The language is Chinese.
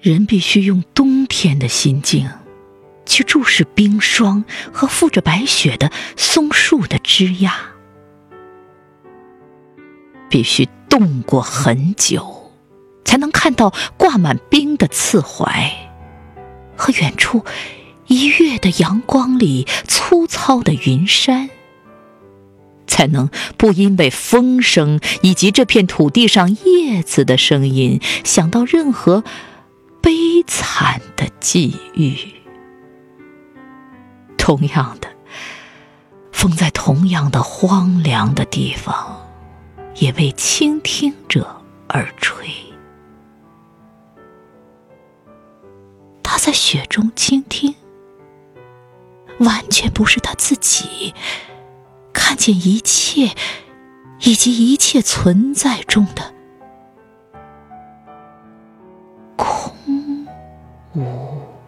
人必须用冬天的心境去注视冰霜和覆着白雪的松树的枝桠，必须冻过很久，才能看到挂满冰的刺槐和远处一月的阳光里粗糙的云山。才能不因为风声以及这片土地上叶子的声音，想到任何悲惨的际遇。同样的，风在同样的荒凉的地方，也为倾听者而吹。他在雪中倾听，完全不是他自己。看见一切，以及一切存在中的五。